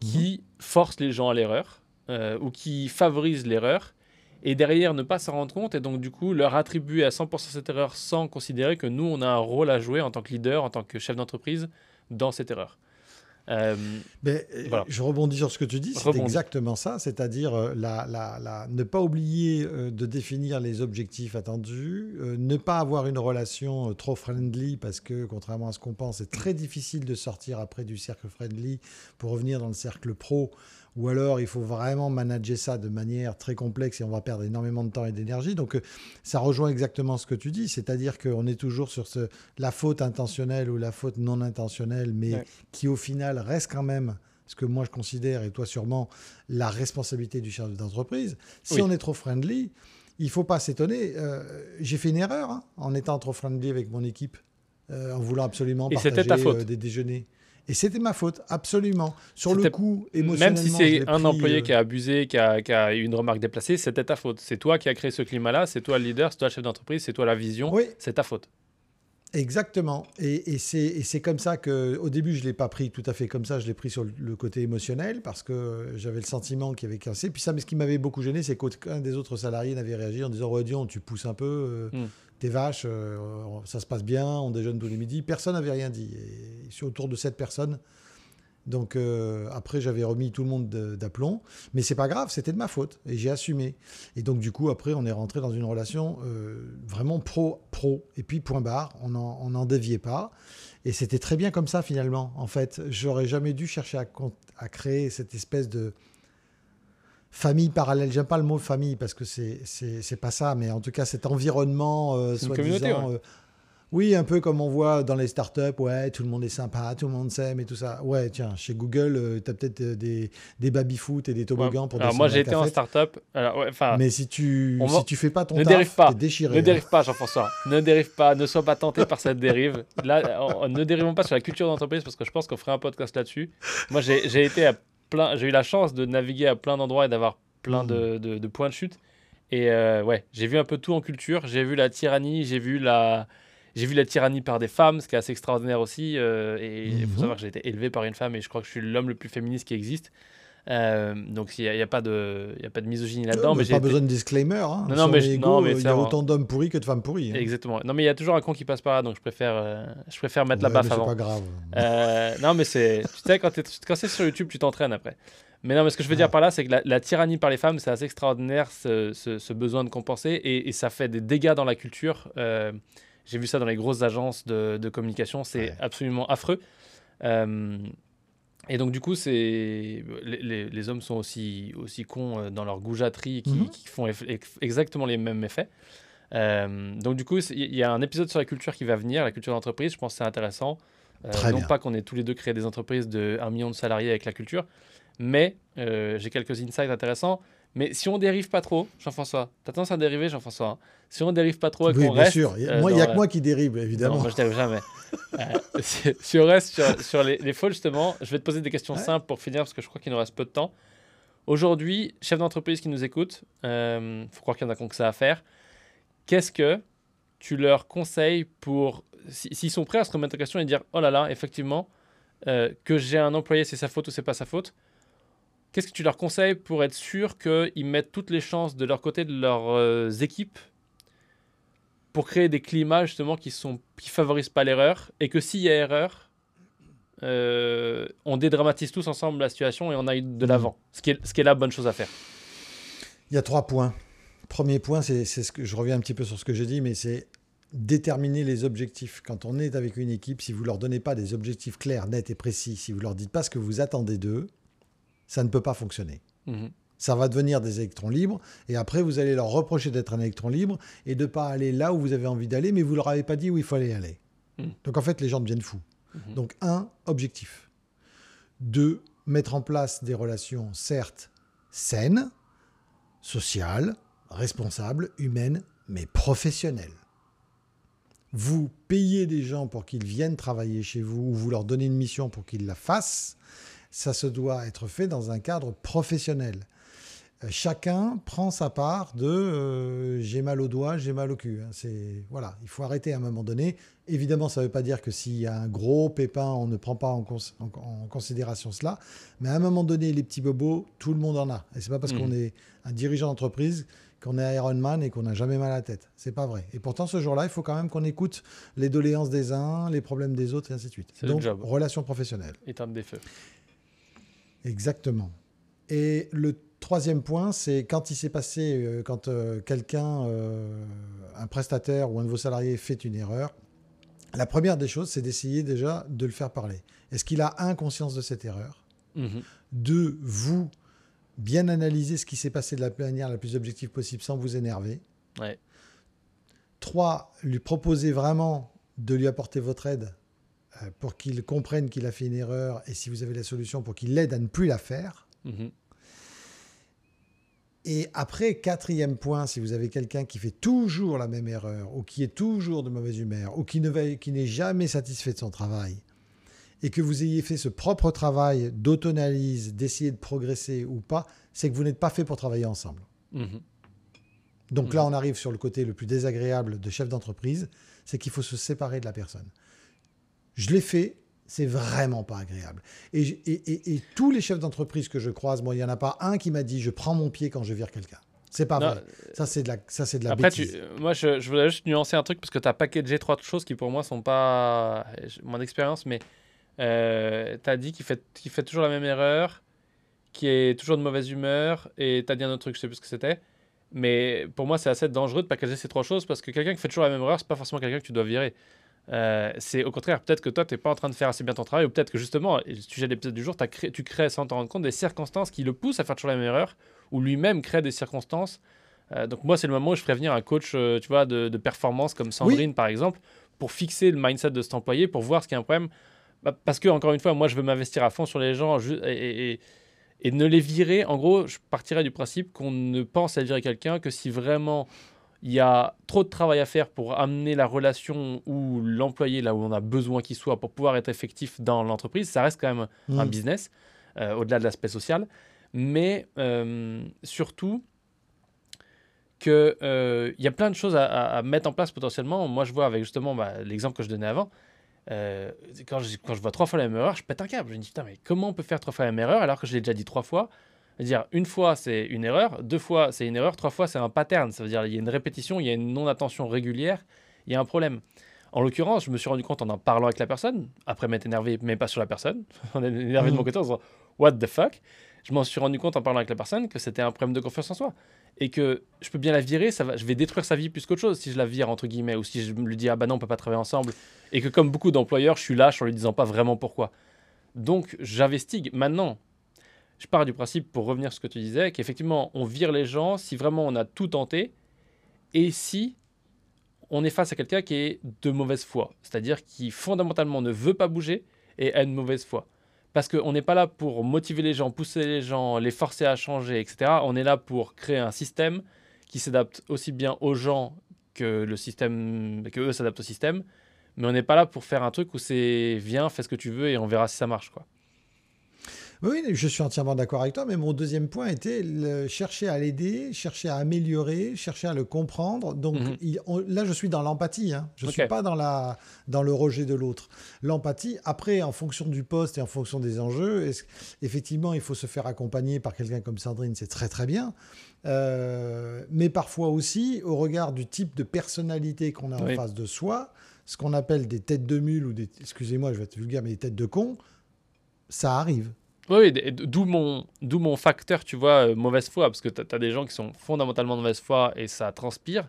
qui forcent les gens à l'erreur euh, ou qui favorisent l'erreur. Et derrière, ne pas s'en rendre compte et donc du coup leur attribuer à 100% cette erreur sans considérer que nous, on a un rôle à jouer en tant que leader, en tant que chef d'entreprise dans cette erreur. Euh, Mais, euh, Voilà. Je rebondis sur ce que tu dis, c'est exactement ça, c'est-à-dire euh, la, la- la- ne pas oublier de définir les objectifs attendus, ne pas avoir une relation trop friendly, parce que contrairement à ce qu'on pense, c'est très difficile de sortir après du cercle friendly pour revenir dans le cercle pro, ou alors il faut vraiment manager ça de manière très complexe et on va perdre énormément de temps et d'énergie. Donc euh, ça rejoint exactement ce que tu dis, c'est-à-dire qu'on est toujours sur ce, la faute intentionnelle ou la faute non intentionnelle, mais Ouais. qui au final reste quand même ce que moi je considère, et toi sûrement, la responsabilité du chef d'entreprise. Si Oui. on est trop friendly, il faut pas s'étonner. Euh, J'ai fait une erreur hein, en étant trop friendly avec mon équipe, euh, en voulant absolument Et partager c'était ta faute. euh, des déjeuners. Et c'était ma faute, absolument. Sur le coup, Même émotionnellement, si je c'est un employé euh, qui a abusé, qui a, qui a eu une remarque déplacée, c'était ta faute. C'est toi qui as créé ce climat-là, c'est toi le leader, c'est toi le chef d'entreprise, c'est toi la vision, Oui, c'est ta faute. Exactement. Et, et c'est et comme ça que, au début, je ne l'ai pas pris tout à fait comme ça, je l'ai pris sur le, le côté émotionnel parce que j'avais le sentiment qu'il y avait cassé. Puis ça, mais ce qui m'avait beaucoup gêné, c'est qu'un des autres salariés n'avait réagi en disant Ouais, Dion, tu pousses un peu, euh, Hmm. tes vaches, euh, ça se passe bien, on déjeune tous les midis. Personne n'avait rien dit. Et suis autour de cette personne. Donc euh, après, j'avais remis tout le monde de- d'aplomb. Mais c'est pas grave, c'était de ma faute. Et j'ai assumé. Et donc, du coup, après, on est rentré dans une relation euh, vraiment pro-pro. Et puis, point barre, on n'en déviait pas. Et c'était très bien comme ça, finalement. En fait, j'aurais jamais dû chercher à, créer cette espèce de famille parallèle. J'aime pas le mot famille parce que c'est c'est pas ça. Mais en tout cas, cet environnement, euh, soi-disant, ouais. Euh, oui, un peu comme on voit dans les startups, ouais, tout le monde est sympa, tout le monde s'aime et tout ça. Ouais, tiens, chez Google, tu as peut-être euh, des, des baby-foot et des toboggans pour Alors moi j'ai été en start-up. Alors, ouais, Mais si tu si tu fais pas ton Ne dérive pas. déchiré. ne dérive pas Jean-François. ne dérive pas, ne sois pas tenté par cette dérive. Là, on- ne dérivons pas sur la culture d'entreprise parce que je pense qu'on ferait un podcast là-dessus. Moi j'ai été à plein, j'ai eu la chance de naviguer à plein d'endroits et d'avoir plein de, de- de points de chute. Et euh, ouais, j'ai vu un peu tout en culture. J'ai vu la tyrannie, j'ai vu la, j'ai vu la tyrannie par des femmes, ce qui est assez extraordinaire aussi. euh, et il faut Mhm. savoir que j'ai été élevé par une femme et je crois que je suis l'homme le plus féministe qui existe. Euh, donc il n'y a, pas de, y a pas de misogynie là-dedans. Euh, mais j'ai pas été- besoin de disclaimer. Hein. Non, mais je- non, mais il y a autant d'hommes pourris que de femmes pourries. hein. Exactement. Non, mais il y a toujours un con qui passe par là, donc je préfère, euh, je préfère mettre la baffe mais c'est avant. pas grave. Euh, non, mais c'est. Tu sais, quand, quand c'est sur YouTube, tu t'entraînes après. Mais non, mais ce que je veux dire par là, c'est que la, la tyrannie par les femmes, c'est assez extraordinaire, ce, ce- ce besoin de compenser, et, et ça fait des dégâts dans la culture. J'ai vu ça dans les grosses agences de, de communication, c'est Ouais. absolument affreux. Euh, et donc, du coup, c'est les, hommes sont aussi, aussi cons euh, dans leur goujaterie qui, Mhm. qui font eff- exactement les mêmes effets. Euh, donc, du coup, il y a un épisode sur la culture qui va venir, la culture d'entreprise. Je pense que c'est intéressant. Euh, Très non bien. pas qu'on ait tous les deux créé des entreprises de 1 million de salariés avec la culture, mais euh, j'ai quelques insights intéressants. Mais si on dérive pas trop, Jean-François, t'as tendance à dériver, Jean-François. hein. Si on dérive pas trop et Oui, qu'on bien reste. sûr. Il y a- euh, moi, il n'y a la- que moi qui dérive, évidemment. non, moi je dérive jamais. Euh, si, si on reste sur, sur les, les fautes, justement, je vais te poser des questions Ouais. simples pour finir parce que je crois qu'il nous reste peu de temps. Aujourd'hui, chef d'entreprise qui nous écoute, euh, faut croire qu'il y en a qui ont que ça à faire. Qu'est-ce que tu leur conseilles pour. si- S'ils sont prêts à se remettre en question et dire Oh là là, effectivement, euh, que j'ai un employé, c'est sa faute ou c'est pas sa faute Qu'est-ce que tu leur conseilles pour être sûr qu'ils mettent toutes les chances de leur côté, de leurs euh, équipes, pour créer des climats justement qui sont qui favorisent pas l'erreur et que s'il y a erreur, euh, on dédramatise tous ensemble la situation et on aille de l'avant. Ce qui est ce qui est la bonne chose à faire. Il y a trois points. Premier point, c'est c'est ce que je reviens un petit peu sur ce que j'ai dit, mais c'est déterminer les objectifs. Quand on est avec une équipe, si vous leur donnez pas des objectifs clairs, nets et précis, si vous leur dites pas ce que vous attendez d'eux, ça ne peut pas fonctionner. Mhm. Ça va devenir des électrons libres, et après vous allez leur reprocher d'être un électron libre et de ne pas aller là où vous avez envie d'aller, mais vous leur avez pas dit où il fallait aller. Mm. Donc en fait, les gens deviennent fous. Mhm. Donc un, objectif. Deux, mettre en place des relations certes saines, sociales, responsables, humaines, mais professionnelles. Vous payez des gens pour qu'ils viennent travailler chez vous ou vous leur donnez une mission pour qu'ils la fassent, ça se doit être fait dans un cadre professionnel. Euh, Chacun prend sa part de euh, j'ai mal au doigt, j'ai mal au cul. hein. C'est voilà, il faut arrêter à un moment donné. Évidemment, ça ne veut pas dire que s'il y a un gros pépin, on ne prend pas en, cons- en- en considération cela. Mais à un moment donné, les petits bobos, tout le monde en a. Et c'est pas parce Mhm. qu'on est un dirigeant d'entreprise qu'on est Iron Man et qu'on n'a jamais mal à la tête. C'est pas vrai. Et pourtant, ce jour-là, il faut quand même qu'on écoute les doléances des uns, les problèmes des autres, et ainsi de suite. C'est Donc, relation professionnelle. Éteindre des feux. Exactement. Et le troisième point, c'est quand il s'est passé, euh, quand euh, quelqu'un, euh, un prestataire ou un de vos salariés fait une erreur, la première des choses, c'est d'essayer déjà de le faire parler. Est-ce qu'il a un conscience de cette erreur? Mhm. Deux, vous, bien analyser ce qui s'est passé de la manière la plus objective possible sans vous énerver. Ouais. Trois, lui proposer vraiment de lui apporter votre aide pour qu'il comprenne qu'il a fait une erreur et si vous avez la solution pour qu'il l'aide à ne plus la faire. Mhm. Et après, quatrième point, si vous avez quelqu'un qui fait toujours la même erreur ou qui est toujours de mauvaise humeur ou qui ne va- qui n'est jamais satisfait de son travail et que vous ayez fait ce propre travail d'auto-analyse, d'essayer de progresser ou pas, c'est que vous n'êtes pas fait pour travailler ensemble. Mhm. Donc Mhm. là, on arrive sur le côté le plus désagréable de chef d'entreprise, c'est qu'il faut se séparer de la personne. Je l'ai fait, c'est vraiment pas agréable. Et, j- et- et- et tous les chefs d'entreprise que je croise, moi, il n'y en a pas un qui m'a dit je prends mon pied quand je vire quelqu'un. C'est pas Non, vrai. Ça, c'est de la, ça, c'est de la Après, tu, bêtise. moi, je, je voulais juste nuancer un truc parce que tu as packagé trois choses qui, pour moi, sont pas mon expérience, mais euh, tu as dit qu'il fait, qu'il fait toujours la même erreur, qui est toujours de mauvaise humeur, et tu as dit un autre truc, je sais plus ce que c'était. Mais pour moi, c'est assez dangereux de packager ces trois choses parce que quelqu'un qui fait toujours la même erreur, c'est pas forcément quelqu'un que tu dois virer. Euh, c'est au contraire, peut-être que toi, tu n'es pas en train de faire assez bien ton travail, ou peut-être que justement, le sujet de l'épisode du jour, créé- tu crées sans t'en rendre compte des circonstances qui le poussent à faire toujours la même erreur, ou lui-même crée des circonstances. Euh, donc, moi, c'est le moment où je ferais venir un coach euh, tu vois, de, de performance comme Sandrine, par exemple, pour fixer le mindset de cet employé, pour voir ce qu'il y a un problème. Bah, parce que, encore une fois, moi, je veux m'investir à fond sur les gens et- et ne les virer. En gros, je partirais du principe qu'on ne pense à virer quelqu'un que si vraiment il y a trop de travail à faire pour amener la relation ou l'employé là où on a besoin qu'il soit pour pouvoir être effectif dans l'entreprise. Ça reste quand même un Mm. business, euh, au-delà de l'aspect social. Mais euh, surtout qu'il y a plein de choses à, mettre en place potentiellement. Moi, je vois avec justement bah, l'exemple que je donnais avant. euh, quand, je, quand je vois trois fois la même erreur, je pète un câble. Je me dis, putain, mais comment on peut faire trois fois la même erreur alors que je l'ai déjà dit trois fois? C'est-à-dire, une fois, c'est une erreur, deux fois, c'est une erreur, trois fois, c'est un pattern. Ça veut dire, il y a une répétition, il y a une non-attention régulière, il y a un problème. En l'occurrence, je me suis rendu compte en en parlant avec la personne, après m'être énervé, mais pas sur la personne, on est énervé de mon Mhm. côté en se disant What the fuck? Je m'en suis rendu compte en parlant avec la personne que c'était un problème de confiance en soi. Et que je peux bien la virer, ça va, je vais détruire sa vie plus qu'autre chose si je la vire, entre guillemets, ou si je lui dis Ah bah non, on peut pas travailler ensemble. Et que comme beaucoup d'employeurs, je suis lâche en lui disant pas vraiment pourquoi. Donc j'investigue. Maintenant, je pars du principe, pour revenir sur ce que tu disais, qu'effectivement, on vire les gens si vraiment on a tout tenté et si on est face à quelqu'un qui est de mauvaise foi, c'est-à-dire qui fondamentalement ne veut pas bouger et a une mauvaise foi. Parce qu'on n'est pas là pour motiver les gens, pousser les gens, les forcer à changer, etc. On est là pour créer un système qui s'adapte aussi bien aux gens que le système, que eux s'adaptent au système. Mais on n'est pas là pour faire un truc où c'est viens, fais ce que tu veux et on verra si ça marche, quoi. Oui, je suis entièrement d'accord avec toi, mais mon deuxième point était le- chercher à l'aider, chercher à améliorer, chercher à le comprendre. Donc Mhm. il- on- là, je suis dans l'empathie. hein. Je ne suis pas dans, la, dans le rejet de l'autre. L'empathie, après, en fonction du poste et en fonction des enjeux, effectivement, il faut se faire accompagner par quelqu'un comme Sandrine, c'est très très bien. Euh, mais parfois aussi, au regard du type de personnalité qu'on a en face de soi, ce qu'on appelle des têtes de mule ou des, excusez-moi, je vais être vulgaire, mais des têtes de con, ça arrive. Oui, d'où mon, d'où mon facteur, tu vois, euh, mauvaise foi, parce que tu as, des gens qui sont fondamentalement de mauvaise foi et ça transpire.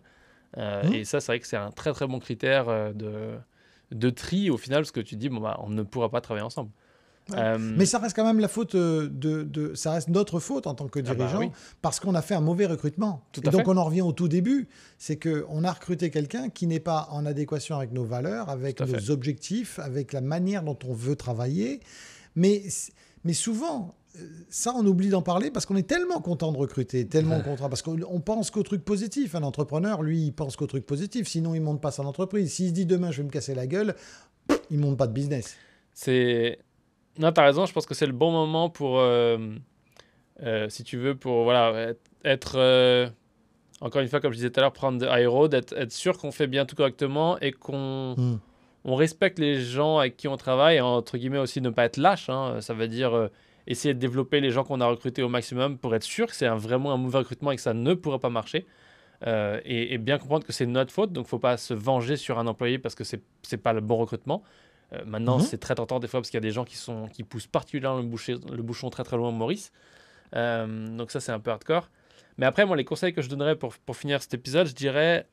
Euh, Mhm. Et ça, c'est vrai que c'est un très très bon critère euh, de, de tri au final, parce que tu dis, bon, bah, on ne pourra pas travailler ensemble. Ouais. Mais ça reste quand même la faute de, de- ça reste notre faute en tant que Ah bah dirigeant oui. parce qu'on a fait un mauvais recrutement. Tout et donc fait. on en revient au tout début, c'est que on a recruté quelqu'un qui n'est pas en adéquation avec nos valeurs, avec nos fait. objectifs, avec la manière dont on veut travailler. Mais mais souvent euh, ça, on oublie d'en parler parce qu'on est tellement content de recruter, tellement content, parce qu'on on pense qu'au truc positif. Un entrepreneur, lui, il pense qu'au truc positif, sinon il monte pas son entreprise. S'il se dit demain, je vais me casser la gueule, il monte pas de business. C'est. Non, t'as raison, je pense que c'est le bon moment pour. euh, euh, si tu veux, pour voilà, être. euh, encore une fois, comme je disais tout à l'heure, prendre de high road, être, être sûr qu'on fait bien tout correctement et qu'on Hmm. On respecte les gens avec qui on travaille, entre guillemets aussi ne pas être lâche. hein. Ça veut dire euh, essayer de développer les gens qu'on a recrutés au maximum pour être sûr que c'est vraiment un mauvais recrutement et que ça ne pourra pas marcher. Euh, et, et bien comprendre que c'est notre faute, donc faut pas se venger sur un employé parce que c'est c'est pas le bon recrutement. Euh, maintenant, Mhm. c'est très tentant des fois parce qu'il y a des gens qui, sont, qui poussent particulièrement le, boucher- le bouchon très très loin au Maurice. Donc ça, c'est un peu hardcore. Mais après, moi, les conseils que je donnerais pour, pour finir cet épisode, je dirais,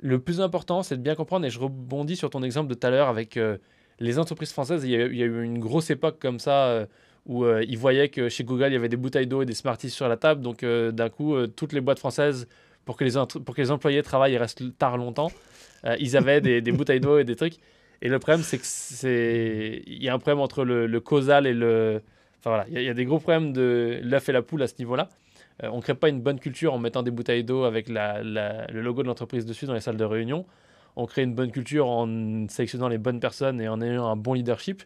le plus important, c'est de bien comprendre, et je rebondis sur ton exemple de tout à l'heure avec euh, les entreprises françaises. Il y, a, eu une grosse époque comme ça, euh, où euh, ils voyaient que chez Google, il y avait des bouteilles d'eau et des Smarties sur la table. Donc, d'un coup, toutes les boîtes françaises, pour que les, employés travaillent et restent tard longtemps, ils avaient des, bouteilles d'eau et des trucs. Et le problème, c'est que c'est il y a un problème entre le, causal et le. Enfin voilà, il y, il y a des gros problèmes de l'œuf et la poule à ce niveau-là. Euh, on ne crée pas une bonne culture en mettant des bouteilles d'eau avec la- le logo de l'entreprise dessus dans les salles de réunion. On crée une bonne culture en sélectionnant les bonnes personnes et en ayant un bon leadership.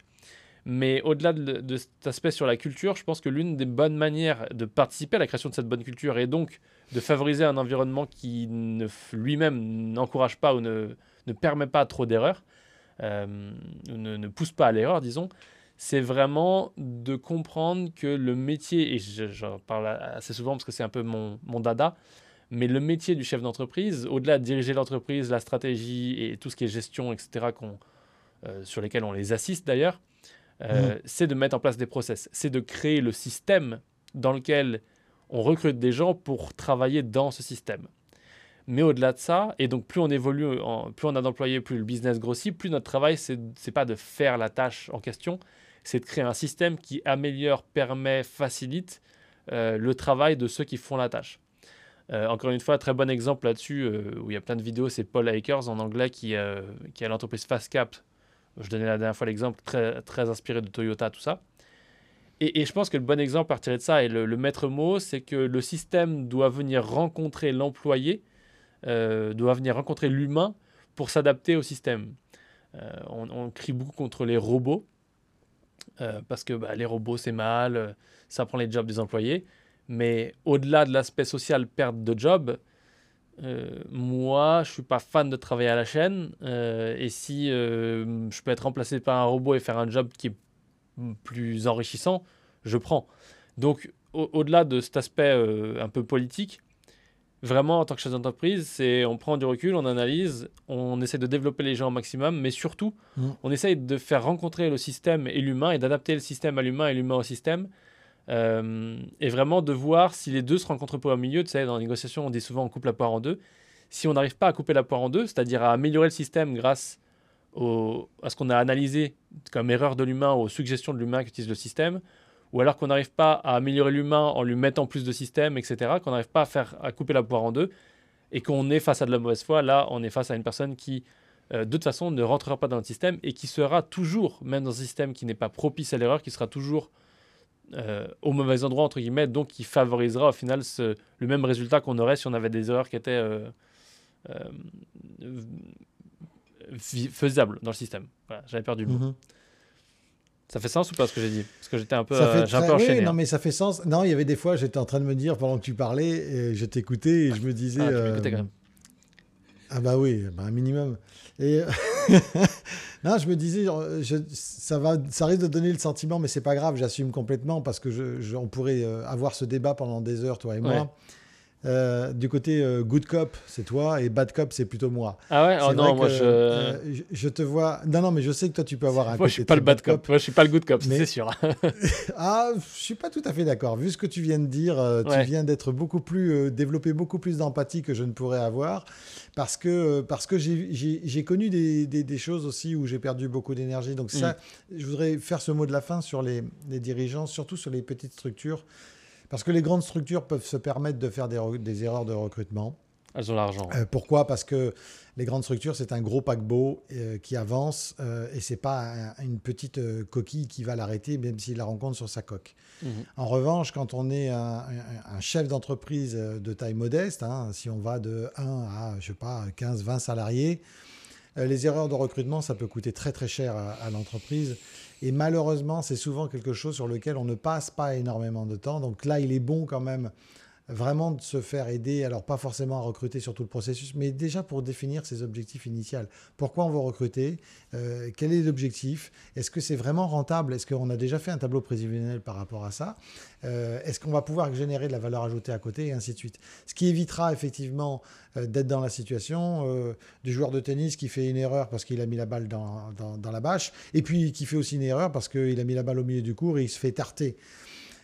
Mais au-delà de, cet aspect sur la culture, je pense que l'une des bonnes manières de participer à la création de cette bonne culture et donc de favoriser un environnement qui lui-même n'encourage pas ou ne, ne permet pas trop d'erreurs, euh, ne, ne pousse pas à l'erreur, disons, c'est vraiment de comprendre que le métier, et je- j'en parle assez souvent parce que c'est un peu mon, mon dada, mais le métier du chef d'entreprise, au-delà de diriger l'entreprise, la stratégie et tout ce qui est gestion, etc., qu'on, euh, sur lesquels on les assiste d'ailleurs, euh, c'est de mettre en place des process, c'est de créer le système dans lequel on recrute des gens pour travailler dans ce système. Mais au-delà de ça, et donc plus on évolue, en- plus on a d'employés, plus le business grossit, plus notre travail, c'est c'est pas de faire la tâche en question, c'est de créer un système qui améliore, permet, facilite euh, le travail de ceux qui font la tâche. Euh, encore une fois, très bon exemple là-dessus, euh, où il y a plein de vidéos, c'est Paul Akers en anglais qui, qui a l'entreprise Fastcap. Je donnais la dernière fois l'exemple, très, très inspiré de Toyota, tout ça. Et, je pense que le bon exemple à retirer de ça, et le, maître mot, c'est que le système doit venir rencontrer l'employé, doit venir rencontrer l'humain pour s'adapter au système. On, on crie beaucoup contre les robots, euh, parce que bah, les robots c'est mal, euh, ça prend les jobs des employés. Mais au-delà de l'aspect social, perte de job, euh, moi, je suis pas fan de travailler à la chaîne. et si je peux être remplacé par un robot et faire un job qui est plus enrichissant, je prends. Donc, au- au-delà de cet aspect un peu politique, vraiment, en tant que chef d'entreprise, c'est on prend du recul, on analyse, on essaie de développer les gens au maximum, mais surtout, Mm. on essaye de faire rencontrer le système et l'humain et d'adapter le système à l'humain et l'humain au système. Euh, et vraiment de voir si les deux se rencontrent pas au milieu. Tu sais, dans la négociation, on dit souvent on coupe la poire en deux. Si on n'arrive pas à couper la poire en deux, c'est-à-dire à améliorer le système grâce au- à ce qu'on a analysé comme erreur de l'humain, aux suggestions de l'humain qu'utilise le système, ou alors qu'on n'arrive pas à améliorer l'humain en lui mettant plus de systèmes, etc., qu'on n'arrive pas à, couper la poire en deux, et qu'on est face à de la mauvaise foi, là, on est face à une personne qui, euh, de toute façon, ne rentrera pas dans le système et qui sera toujours, même dans un système qui n'est pas propice à l'erreur, qui sera toujours euh, au mauvais endroit, entre guillemets, donc qui favorisera au final le même résultat qu'on aurait si on avait des erreurs qui étaient euh, faisables dans le système. Voilà, j'avais perdu le mot. Mhm. Ça fait sens ou pas ce que j'ai dit? Parce que j'étais un peu, Ça euh, fait un oui, enchaîné. non, hein. mais ça fait sens. Non, il y avait des fois, j'étais en train de me dire pendant que tu parlais, et je t'écoutais et je me disais. Ah, tu euh, quand même. Ah bah oui, bah un minimum. Et non, je me disais, euh, je- ça va, ça risque de donner le sentiment, mais c'est pas grave, j'assume complètement parce que je, je- on pourrait euh, avoir ce débat pendant des heures, toi et moi. Ouais. Euh, du côté euh, good cop, c'est toi, et bad cop, c'est plutôt moi. Ah ouais? Oh non, moi que, je. euh, je, je te vois. Non, non, mais je sais que toi, tu peux avoir un moi côté je suis pas le bad cop. Moi je suis pas le good cop, Mais- c'est sûr. Ah, je suis pas tout à fait d'accord. Vu ce que tu viens de dire, Ouais. tu viens d'être beaucoup plus développer beaucoup plus d'empathie que je ne pourrais avoir, parce que parce que j'ai- connu des, des- des choses aussi où j'ai perdu beaucoup d'énergie. Donc ça, Mm. je voudrais faire ce mot de la fin sur les, les dirigeants, surtout sur les petites structures, parce que les grandes structures peuvent se permettre de faire des, re- des erreurs de recrutement. Elles ont l'argent. Euh, pourquoi? Parce que les grandes structures, c'est un gros paquebot euh, qui avance euh, et c'est pas un- une petite euh, coquille qui va l'arrêter, même s'il la rencontre sur sa coque. Mhm. En revanche, quand on est un, un- un chef d'entreprise de taille modeste, hein, si on va de 1 à, je sais pas, 15, 20 salariés, les erreurs de recrutement, ça peut coûter très très cher à, à l'entreprise. Et malheureusement, c'est souvent quelque chose sur lequel on ne passe pas énormément de temps. Donc là, il est bon quand même vraiment de se faire aider, alors pas forcément à recruter sur tout le processus, mais déjà pour définir ses objectifs initiaux. Pourquoi on veut recruter? Euh, Quel est l'objectif? Est-ce que c'est vraiment rentable? Est-ce qu'on a déjà fait un tableau prévisionnel par rapport à ça? Euh, Est-ce qu'on va pouvoir générer de la valeur ajoutée à côté? Et ainsi de suite Ce qui évitera effectivement euh, d'être dans la situation du joueur de tennis qui fait une erreur parce qu'il a mis la balle dans, dans- dans la bâche, et puis qui fait aussi une erreur parce qu'il a mis la balle au milieu du cours et il se fait tarter.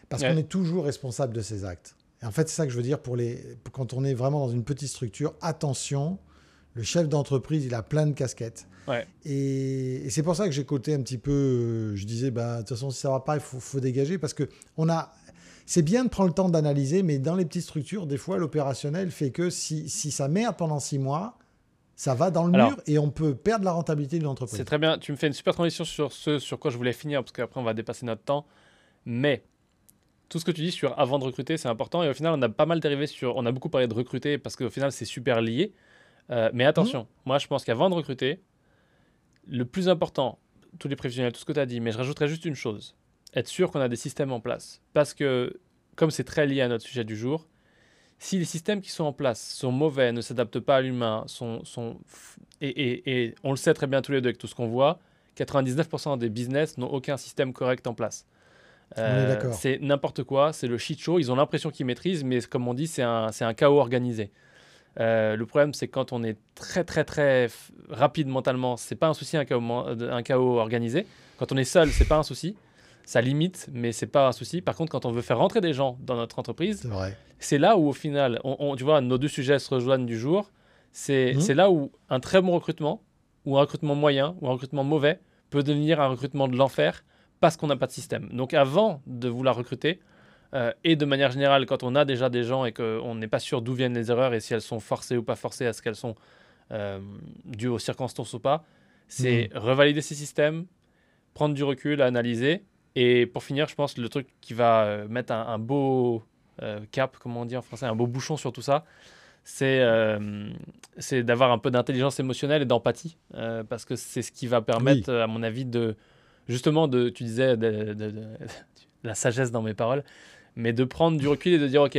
Parce Ouais. qu'on est toujours responsable de ses actes. Et en fait, c'est ça que je veux dire pour les, quand on est vraiment dans une petite structure, attention, Le chef d'entreprise, il a plein de casquettes. Ouais. Et, et c'est pour ça que j'ai coté un petit peu. euh, je disais, bah, de toute façon, si ça va pas, il faut, faut dégager parce que on a. C'est bien de prendre le temps d'analyser, mais dans les petites structures, des fois, l'opérationnel fait que si, si ça merde pendant six mois, ça va dans le Alors, mur et on peut perdre la rentabilité de l'entreprise. C'est très bien. Tu me fais une super transition sur ce sur quoi je voulais finir, parce qu'après, on va dépasser notre temps. Mais tout ce que tu dis sur avant de recruter, c'est important. Et au final, on a pas mal dérivé sur. On a beaucoup parlé de recruter, parce qu'au final, c'est super lié. Euh, mais attention, moi, je pense qu'avant de recruter, le plus important, tous les prévisionnels, tout ce que tu as dit, mais je rajouterais juste une chose être sûr qu'on a des systèmes en place. Parce que, comme c'est très lié à notre sujet du jour, si les systèmes qui sont en place sont mauvais, ne s'adaptent pas à l'humain, sont, sont et, et- et on le sait très bien tous les deux avec tout ce qu'on voit, 99% des business n'ont aucun système correct en place. Euh, c'est n'importe quoi, c'est le shit show. Ils ont l'impression qu'ils maîtrisent, mais comme on dit, c'est un, un chaos organisé. Euh, le problème, c'est quand on est très très très rapide mentalement, c'est pas un souci un chaos, man- un chaos organisé. Quand on est seul, c'est pas un souci. Ça limite, mais c'est pas un souci. Par contre, quand on veut faire rentrer des gens dans notre entreprise, C'est là où au final, on, on- tu vois, nos deux sujets se rejoignent du jour. C'est Mhm. c'est là où un très bon recrutement, ou un recrutement moyen, ou un recrutement mauvais, peut devenir un recrutement de l'enfer parce qu'on n'a pas de système. Donc avant de vouloir recruter, euh, et de manière générale, quand on a déjà des gens et qu'on n'est pas sûr d'où viennent les erreurs et si elles sont forcées ou pas forcées, est-ce qu'elles sont euh, dues aux circonstances ou pas, c'est revalider ces systèmes, prendre du recul, analyser. Et pour finir, je pense le truc qui va euh, mettre un, un beau euh, cap, comment on dit en français, un beau bouchon sur tout ça, c'est euh, d'avoir un peu d'intelligence émotionnelle et d'empathie. euh, parce que c'est ce qui va permettre, euh, à mon avis, de justement, de, tu disais, de, de- de- la sagesse dans mes paroles, mais de prendre du recul et de dire, OK,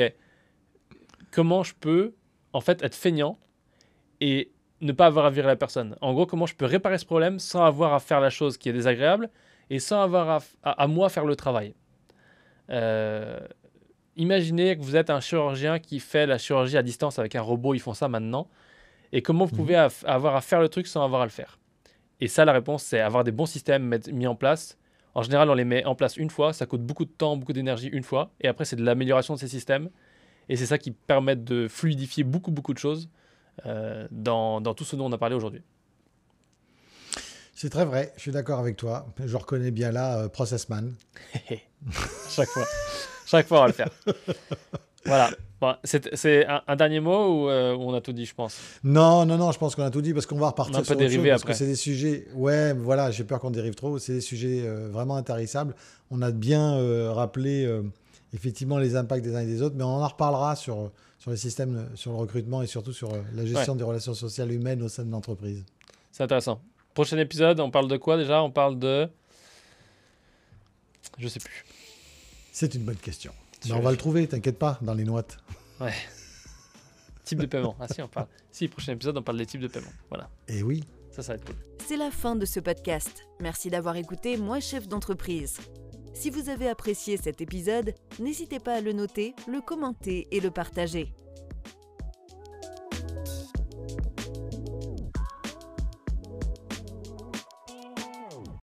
comment je peux, en fait, être feignant et ne pas avoir à virer la personne? En gros, comment je peux réparer ce problème sans avoir à faire la chose qui est désagréable et sans avoir à, à- à moi faire le travail? Euh, imaginez que vous êtes un chirurgien qui fait la chirurgie à distance avec un robot, ils font ça maintenant. Et comment vous Mhm. pouvez avoir à faire le truc sans avoir à le faire? Et ça, la réponse, c'est avoir des bons systèmes mis en place. En général, on les met en place une fois, ça coûte beaucoup de temps, beaucoup d'énergie une fois, et après, c'est de l'amélioration de ces systèmes. Et c'est ça qui permet de fluidifier beaucoup, beaucoup de choses euh, dans, dans tout ce dont on a parlé aujourd'hui. C'est très vrai, je suis d'accord avec toi. Je reconnais bien là euh, Processman. Chaque fois. Chaque fois, on va le faire. voilà. Bon, c'est un, un dernier mot ou euh, ou on a tout dit, je pense? Non, non, non, je pense qu'on a tout dit parce qu'on va repartir On a sur autre chose, parce après. que c'est des sujets. Ouais, voilà, j'ai peur qu'on dérive trop. C'est des sujets euh, vraiment intarissables. On a bien euh, rappelé euh, effectivement les impacts des uns et des autres, mais on en reparlera sur, sur les systèmes, sur le recrutement et surtout sur la gestion des relations sociales humaines au sein de l'entreprise. C'est intéressant. Prochain épisode, on parle de quoi déjà? On parle de. Je sais plus. C'est une bonne question. Mais on va le trouver, t'inquiète pas, dans les notes. Type de paiement. Ah si, on parle. Si, prochain épisode, on parle des types de paiement. Voilà. Et oui, Ça, ça va être cool. C'est la fin de ce podcast. Merci d'avoir écouté Moi chef d'entreprise. Si vous avez apprécié cet épisode, n'hésitez pas à le noter, le commenter et le partager.